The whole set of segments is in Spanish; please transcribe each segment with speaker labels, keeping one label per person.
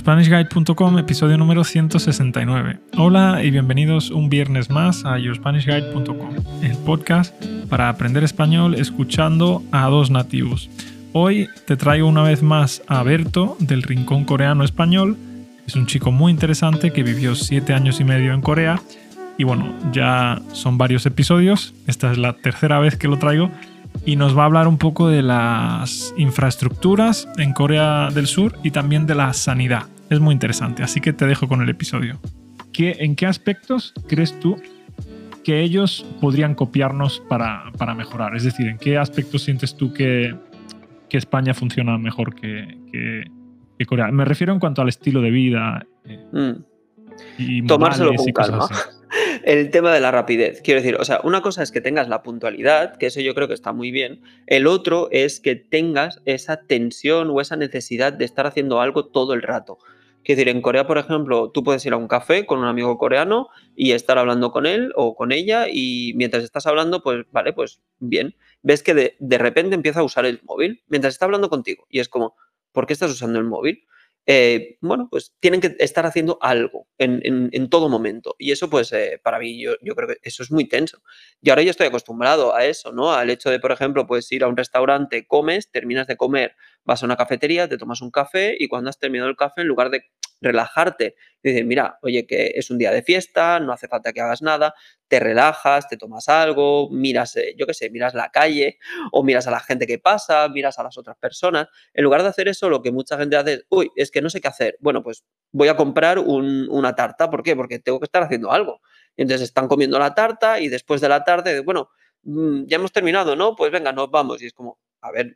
Speaker 1: YourSpanishGuide.com, episodio número 169. Hola y bienvenidos un viernes más a YourSpanishGuide.com, el podcast para aprender español escuchando a dos nativos. Hoy te traigo una vez más a Berto del Rincón Coreano Español. Es un chico muy interesante que vivió siete años y medio en Corea. Y bueno, ya son varios episodios. Esta es la tercera vez que lo traigo y nos va a hablar un poco de las infraestructuras en Corea del Sur y también de la sanidad. Es muy interesante, así que te dejo con el episodio. ¿Qué, ¿En qué aspectos crees tú que ellos podrían copiarnos para, para mejorar? Es decir, ¿en qué aspectos sientes tú que, que España funciona mejor que, que, Corea? Me refiero en cuanto al estilo de vida. Eh,
Speaker 2: mm. y Tomárselo con calma el tema de la rapidez. Quiero decir, o sea, una cosa es que tengas la puntualidad, que eso yo creo que está muy bien. El otro es que tengas esa tensión o esa necesidad de estar haciendo algo todo el rato. Quiero decir, en Corea, por ejemplo, tú puedes ir a un café con un amigo coreano y estar hablando con él o con ella y mientras estás hablando, pues vale, pues bien. Ves que de, de repente empieza a usar el móvil mientras está hablando contigo y es como, ¿por qué estás usando el móvil? Eh, bueno, pues tienen que estar haciendo algo en, todo momento. Y eso, pues, eh, para mí, yo, creo que eso es muy tenso. Y ahora yo estoy acostumbrado a eso, ¿no? Al hecho de, por ejemplo, pues ir a un restaurante, comes, terminas de comer, vas a una cafetería, te tomas un café y cuando has terminado el café, en lugar de relajarte. Decir, mira, oye, que es un día de fiesta, no hace falta que hagas nada, te relajas, te tomas algo, miras, eh, yo qué sé, miras la calle o miras a la gente que pasa, miras a las otras personas. En lugar de hacer eso, lo que mucha gente hace es, uy, es que no sé qué hacer. Bueno, pues voy a comprar una tarta. ¿Por qué? Porque tengo que estar haciendo algo. entonces están comiendo la tarta y después de la tarde, bueno, mm, ya hemos terminado, ¿no? Pues venga, nos vamos. Y es como, a ver,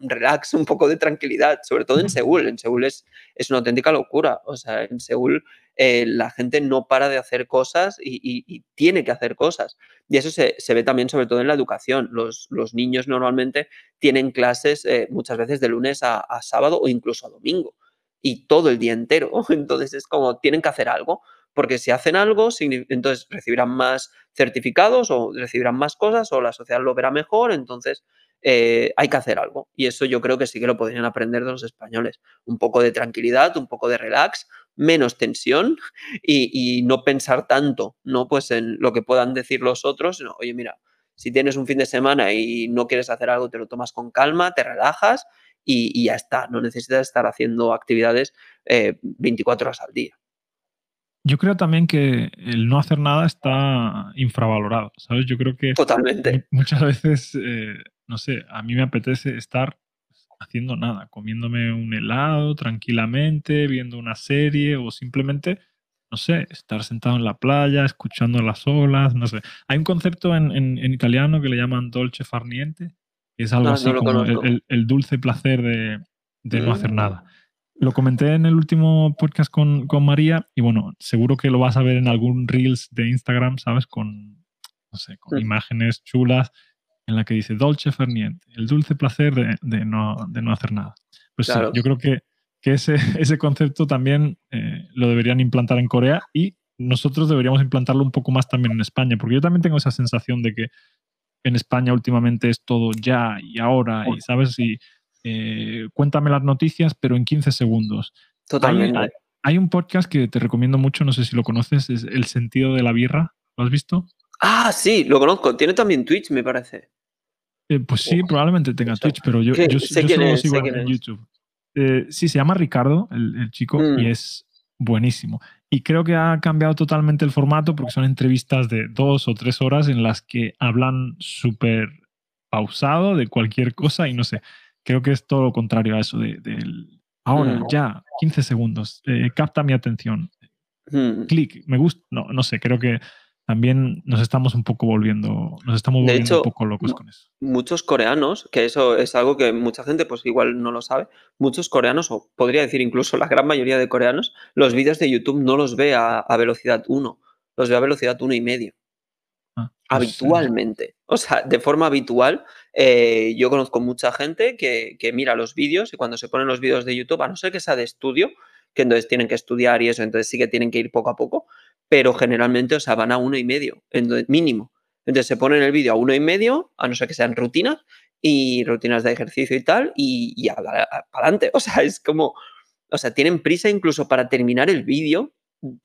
Speaker 2: relax, un poco de tranquilidad, sobre todo en Seúl. En Seúl es, es una auténtica locura. O sea, en Seúl eh, la gente no para de hacer cosas y, tiene que hacer cosas. Y eso se, ve también sobre todo en la educación. Los, los niños normalmente tienen clases eh, muchas veces de lunes a, sábado o incluso a domingo. Y todo el día entero. Entonces es como, tienen que hacer algo porque si hacen algo, entonces recibirán más certificados o recibirán más cosas o la sociedad lo verá mejor, entonces eh, hay que hacer algo. Y eso yo creo que sí que lo podrían aprender de los españoles. Un poco de tranquilidad, un poco de relax, menos tensión y, no pensar tanto, no pues en lo que puedan decir los otros, oye, mira, si tienes un fin de semana y no quieres hacer algo, te lo tomas con calma, te relajas y, ya está. No necesitas estar haciendo actividades 24 eh, horas al día.
Speaker 1: Yo creo también que el no hacer nada está infravalorado, ¿sabes? Yo creo que
Speaker 2: Totalmente.
Speaker 1: muchas veces eh, no sé, a mí me apetece estar haciendo nada, comiéndome un helado tranquilamente, viendo una serie o simplemente, no sé, estar sentado en la playa, escuchando las olas, no sé. Hay un concepto en, italiano que le llaman dolce farniente, que es algo así como el, dulce placer de, no hacer mm. nada. Lo comenté en el último podcast con, María y bueno, seguro que lo vas a ver en algún Reels de Instagram, ¿sabes? Con, no sé, con imágenes chulas en la que dice dolce farniente, el dulce placer de, no, hacer nada. Pues yo creo que, ese, ese, concepto también eh, lo deberían implantar en Corea y nosotros deberíamos implantarlo un poco más también en España, porque yo también tengo esa sensación de que en España últimamente es todo ya y ahora, y sabes, y eh, cuéntame las noticias, pero en 15 segundos.
Speaker 2: Totalmente.
Speaker 1: hay, un podcast que te recomiendo mucho, no sé si lo conoces, es El sentido de la birra. ¿Lo has visto?
Speaker 2: Ah, sí, lo conozco. Tiene también Twitch, me parece.
Speaker 1: Eh, pues sí, probablemente tenga Twitch, pero yo, yo, solo sigo en YouTube. Eh, sí, se llama Ricardo, el, chico, y mm. es buenísimo. Y creo que ha cambiado totalmente el formato porque son entrevistas de dos o tres horas en las que hablan súper pausado de cualquier cosa y no sé, creo que es todo lo contrario a eso de, ahora, mm. ya, 15 segundos, eh, capta mi atención, mm. clic, me gusta, no, no sé, creo que también nos estamos un poco volviendo, nos estamos volviendo un poco locos con eso.
Speaker 2: Muchos coreanos, que eso es algo que mucha gente pues igual no lo sabe, muchos coreanos, o podría decir incluso la gran mayoría de coreanos, los vídeos de YouTube no los ve a, velocidad 1, los ve a velocidad 1 y medio. Ah, pues, habitualmente. O sea, de forma habitual, eh, yo conozco mucha gente que, que mira los vídeos y cuando se ponen los vídeos de YouTube, a no ser que sea de estudio, que entonces tienen que estudiar y eso, entonces sí que tienen que ir poco a poco, pero generalmente, o sea, van a uno y medio, mínimo. Entonces se ponen el vídeo a uno y medio, a no ser que sean rutinas, y rutinas de ejercicio y tal, y, y adelante. O sea, es como, o sea, tienen prisa incluso para terminar el vídeo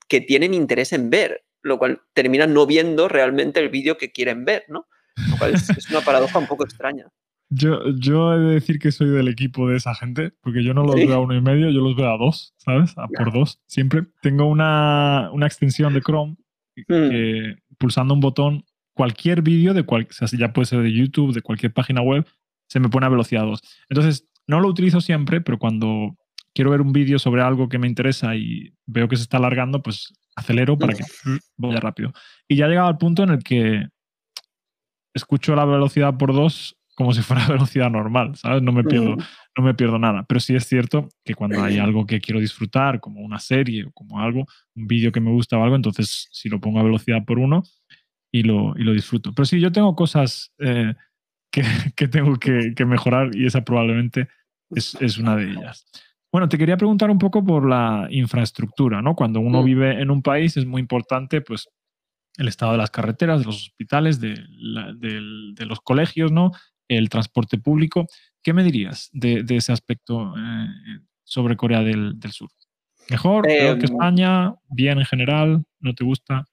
Speaker 2: que tienen interés en ver, lo cual terminan no viendo realmente el vídeo que quieren ver, ¿no? Lo cual es una paradoja un poco extraña.
Speaker 1: Yo, yo he de decir que soy del equipo de esa gente, porque yo no los veo a uno y medio, yo los veo a dos, ¿sabes? A por dos, siempre. Tengo una, una extensión de Chrome
Speaker 2: Hmm.
Speaker 1: que pulsando un botón, cualquier vídeo de cual, o sea, ya puede ser de YouTube, de cualquier página web, se me pone a velocidad 2. Entonces, no lo utilizo siempre, pero cuando quiero ver un vídeo sobre algo que me interesa y veo que se está alargando, pues acelero para que vaya rápido. Y ya he llegado al punto en el que escucho la velocidad por dos como si fuera velocidad normal, ¿sabes? No me pierdo, no me pierdo nada. Pero sí es cierto que cuando hay algo que quiero disfrutar, como una serie o como algo, un vídeo que me gusta o algo, entonces sí lo pongo a velocidad por uno y lo, y lo disfruto. Pero sí, yo tengo cosas eh, que, que, tengo que, que, mejorar y esa probablemente es, es, una de ellas. Bueno, te quería preguntar un poco por la infraestructura, ¿no? Cuando uno vive en un país es muy importante, pues, el estado de las carreteras, de los hospitales, de, la, de, de los colegios, ¿no? El transporte público. ¿Qué me dirías de, de ese aspecto eh, sobre Corea del, del, Sur? ¿Mejor? Eh, que España? ¿Bien en general? ¿No te gusta?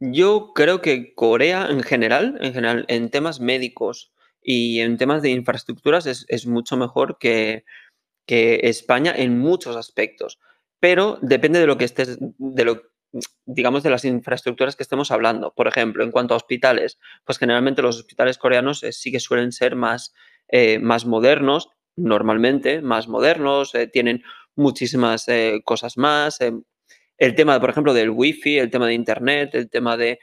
Speaker 2: Yo creo que Corea en general, en general, en temas médicos y en temas de infraestructuras es, es mucho mejor que, que, España en muchos aspectos. Pero depende de lo que estés, de lo digamos, de las infraestructuras que estemos hablando. Por ejemplo, en cuanto a hospitales, pues generalmente los hospitales coreanos eh, sí que suelen ser más, eh, más modernos, normalmente más modernos, eh, tienen muchísimas eh, cosas más. El tema, por ejemplo, del wifi, el tema de internet, el tema de,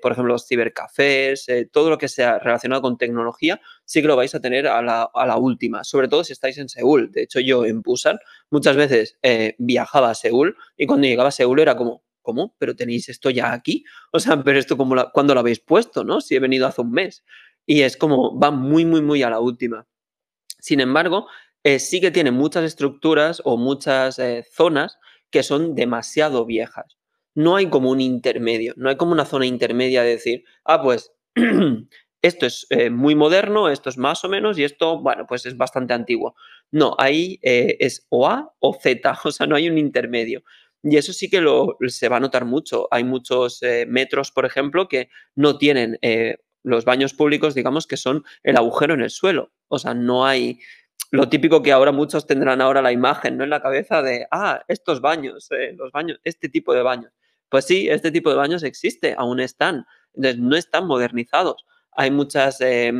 Speaker 2: por ejemplo, los cibercafés, todo lo que sea relacionado con tecnología, sí que lo vais a tener a la, a la, última, sobre todo si estáis en Seúl. De hecho, yo en Busan muchas veces viajaba a Seúl y cuando llegaba a Seúl era como, ¿cómo? ¿Pero tenéis esto ya aquí? O sea, pero esto como la, ¿cuándo lo habéis puesto, no? Si he venido hace un mes. Y es como, va muy, muy, muy a la última. Sin embargo, eh, sí que tiene muchas estructuras o muchas eh, zonas que son demasiado viejas. No hay como un intermedio, no hay como una zona intermedia de decir, ah, pues esto es eh, muy moderno, esto es más o menos y esto, bueno, pues es bastante antiguo. No, ahí eh, es o A o Z, o sea, no hay un intermedio. Y eso sí que lo, se va a notar mucho. Hay muchos eh, metros, por ejemplo, que no tienen los baños públicos, digamos, que son el agujero en el suelo. O sea, no hay lo típico que ahora muchos tendrán ahora la imagen, ¿no? En la cabeza de, ah, estos baños, eh, los baños, este tipo de baños. Pues sí, este tipo de baños existe, aún están. Entonces, no están modernizados. Hay muchas, eh,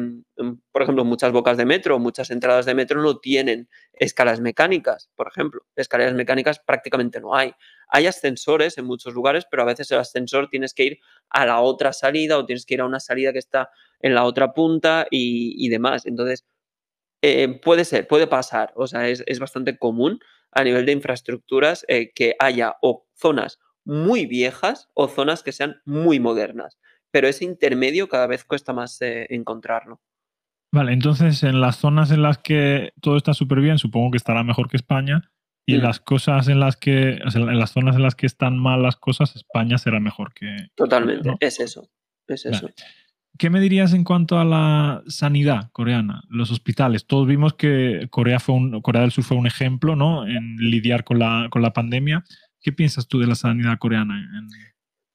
Speaker 2: por ejemplo, muchas bocas de metro, muchas entradas de metro no tienen escalas mecánicas, por ejemplo. Escaleras mecánicas prácticamente no hay. Hay ascensores en muchos lugares, pero a veces el ascensor tienes que ir a la otra salida o tienes que ir a una salida que está en la otra punta y, y demás. Entonces, eh, puede ser, puede pasar. O sea, es, es, bastante común a nivel de infraestructuras eh, que haya o zonas muy viejas o zonas que sean muy modernas pero ese intermedio cada vez cuesta más eh, encontrarlo.
Speaker 1: Vale, entonces en las zonas en las que todo está súper bien, supongo que estará mejor que España, y en las cosas en las que, o sea, en las zonas en las que están mal las cosas, España será mejor que.
Speaker 2: Totalmente, ¿no? es eso. Es eso.
Speaker 1: ¿Qué me dirías en cuanto a la sanidad coreana, los hospitales? Todos vimos que Corea, del Sur fue un ejemplo ¿no? en lidiar con la, con la pandemia. ¿Qué piensas tú de la sanidad coreana?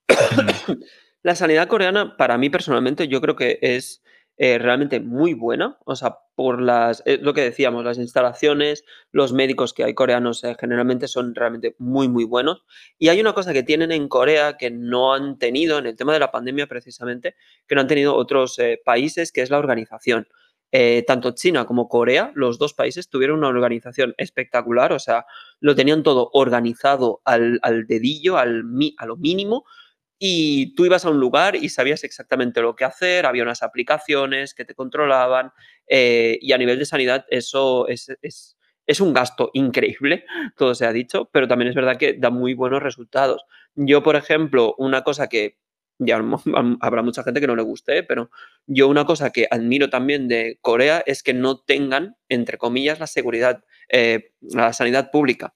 Speaker 2: La sanidad coreana, para mí personalmente, yo creo que es eh, realmente muy buena. O sea, por las, eh, lo que decíamos, las instalaciones, los médicos que hay coreanos eh, generalmente son realmente muy, muy buenos. Y hay una cosa que tienen en Corea que no han tenido en el tema de la pandemia precisamente, que no han tenido otros eh, países, que es la organización. Eh, tanto China como Corea, los dos países tuvieron una organización espectacular, o sea, lo tenían todo organizado al, al dedillo, al, a lo mínimo, y tú ibas a un lugar y sabías exactamente lo que hacer, había unas aplicaciones que te controlaban eh, y a nivel de sanidad eso es, es, es, un gasto increíble, todo se ha dicho, pero también es verdad que da muy buenos resultados. Yo, por ejemplo, una cosa que ya habrá mucha gente que no le guste, pero yo una cosa que admiro también de Corea es que no tengan, entre comillas, la seguridad, eh, la sanidad pública,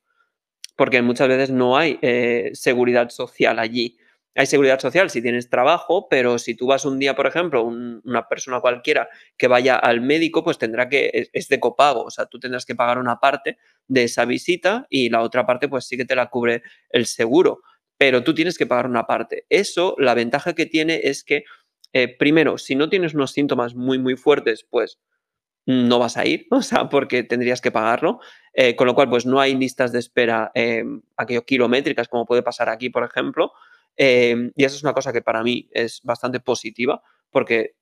Speaker 2: porque muchas veces no hay eh, seguridad social allí. Hay seguridad social si tienes trabajo, pero si tú vas un día, por ejemplo, una persona cualquiera que vaya al médico, pues tendrá que, es, de copago, o sea, tú tendrás que pagar una parte de esa visita y la otra parte, pues sí que te la cubre el seguro, pero tú tienes que pagar una parte. Eso, la ventaja que tiene es que, eh, primero, si no tienes unos síntomas muy, muy fuertes, pues no vas a ir, o sea, porque tendrías que pagarlo. Eh, con lo cual, pues no hay listas de espera, eh, kilométricas, como puede pasar aquí, por ejemplo. Em, y eso es una cosa que para mí es bastante positiva porque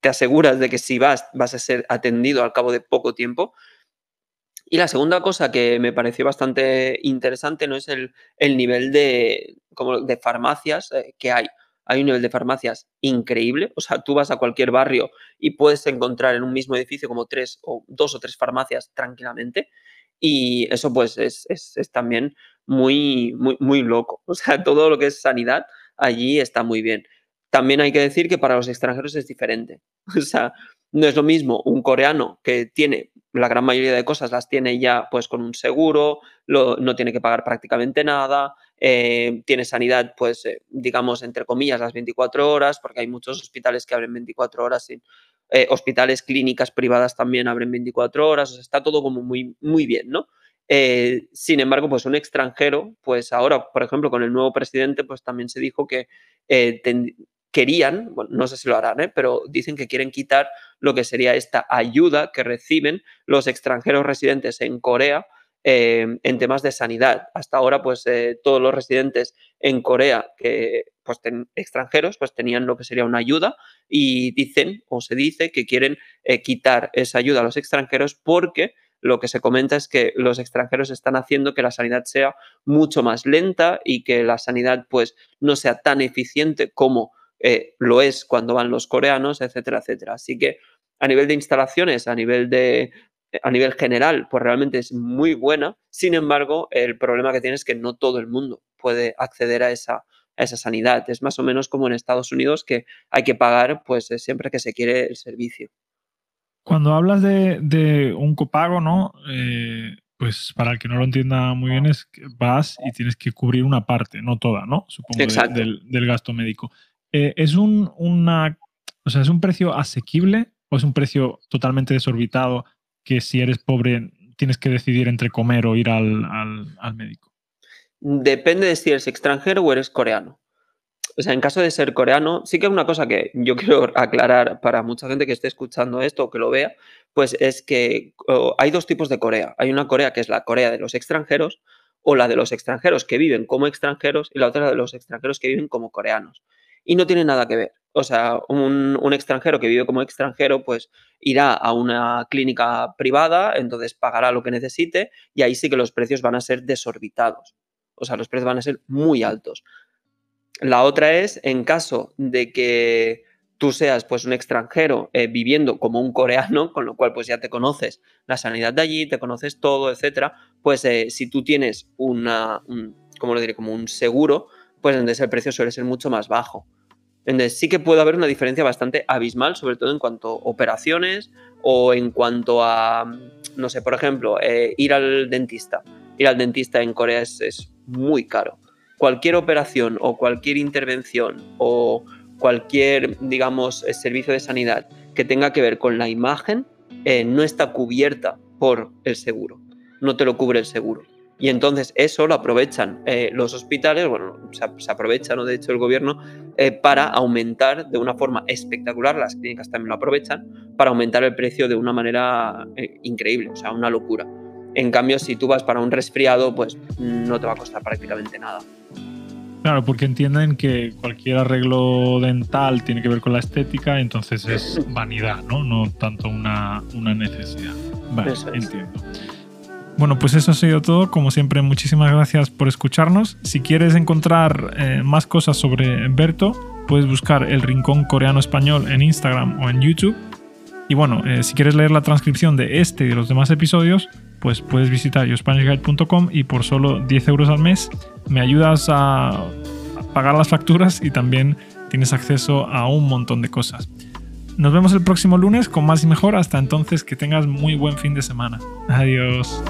Speaker 2: te aseguras de que si vas, vas a ser atendido al cabo de poco tiempo. Y la segunda cosa que me pareció bastante interesante no es el, nivel de, como de farmacias eh, que hay. Hay un nivel de farmacias increíble. O sea, tú vas a cualquier barrio y puedes encontrar en un mismo edificio como tres o dos o tres farmacias tranquilamente. Y eso pues es, es también muy, muy, muy loco. O sea, todo lo que es sanidad allí está muy bien. También hay que decir que para los extranjeros es diferente. O sea, no es lo mismo un coreano que tiene la gran mayoría de cosas las tiene ya pues con un seguro, no tiene que pagar prácticamente nada, eh, tiene sanidad pues eh, digamos entre comillas las 24 horas porque hay muchos hospitales que abren 24 horas sin, eh, hospitales, clínicas privadas también abren 24 horas, o sea, está todo como muy, muy bien, ¿no? Eh, sin embargo, pues un extranjero, pues ahora, por ejemplo, con el nuevo presidente, pues también se dijo que eh, querían, bueno, no sé si lo harán, pero dicen que quieren quitar lo que sería esta ayuda que reciben los extranjeros residentes en Corea en temas de sanidad. Hasta ahora, pues todos los residentes en Corea que pues extranjeros, pues tenían lo que sería una ayuda y dicen o se dice que quieren quitar esa ayuda a los extranjeros porque lo que se comenta es que los extranjeros están haciendo que la sanidad sea mucho más lenta y que la sanidad pues no sea tan eficiente como eh, lo es cuando van los coreanos, etcétera, etcétera. Así que a nivel de instalaciones, a nivel de a nivel general, pues realmente es muy buena. Sin embargo, el problema que tiene es que no todo el mundo puede acceder a esa, a esa sanidad. Es más o menos como en Estados Unidos que hay que pagar pues siempre que se quiere el servicio.
Speaker 1: Cuando hablas de, un copago, ¿no? Eh, pues para el que no lo entienda muy bien es que vas y tienes que cubrir una parte, no toda, ¿no? Supongo del, gasto médico. Eh, ¿Es un, una, o sea, es un precio asequible o es un precio totalmente desorbitado que si eres pobre tienes que decidir entre comer o ir al, al médico?
Speaker 2: Depende de si eres extranjero o eres coreano o sea, en caso de ser coreano, sí que una cosa que yo quiero aclarar para mucha gente que esté escuchando esto o que lo vea, pues es que hay dos tipos de Corea. Hay una Corea que es la Corea de los extranjeros o la de los extranjeros que viven como extranjeros y la otra de los extranjeros que viven como coreanos. Y no tiene nada que ver. O sea, un, un, extranjero que vive como extranjero, pues irá a una clínica privada, entonces pagará lo que necesite y ahí sí que los precios van a ser desorbitados. O sea, los precios van a ser muy altos. La otra es en caso de que tú seas pues un extranjero eh, viviendo como un coreano, con lo cual pues ya te conoces la sanidad de allí, te conoces todo, etcétera, pues eh, si tú tienes una, ¿cómo lo diré? Como un seguro, pues entonces el precio suele ser mucho más bajo. Entonces sí que puede haber una diferencia bastante abismal, sobre todo en cuanto a operaciones o en cuanto a, no sé, por ejemplo, eh, ir al dentista. Ir al dentista en Corea es muy caro cualquier operación o cualquier intervención o cualquier, digamos, eh, servicio de sanidad que tenga que ver con la imagen eh, no está cubierta por el seguro, no te lo cubre el seguro. Y entonces eso lo aprovechan eh, los hospitales, bueno, se, aprovechan, de hecho el gobierno, para aumentar de una forma espectacular, las clínicas también lo aprovechan, para aumentar el precio de una manera increíble, o sea, una locura. En cambio, si tú vas para un resfriado, pues no te va a costar prácticamente nada.
Speaker 1: Claro, porque entienden que cualquier arreglo dental tiene que ver con la estética, entonces es vanidad, ¿no? No tanto una, necesidad. Vale, entiendo. Bueno, pues eso ha sido todo. Como siempre, muchísimas gracias por escucharnos. Si quieres encontrar eh, más cosas sobre Berto, puedes buscar el Rincón Coreano Español en Instagram o en YouTube. Y bueno, eh, si quieres leer la transcripción de este y de los demás episodios, pues puedes visitar yospanishguide.com y por solo 10 euros al mes me ayudas a pagar las facturas y también tienes acceso a un montón de cosas. Nos vemos el próximo lunes con más y mejor. Hasta entonces, que tengas muy buen fin de semana. Adiós.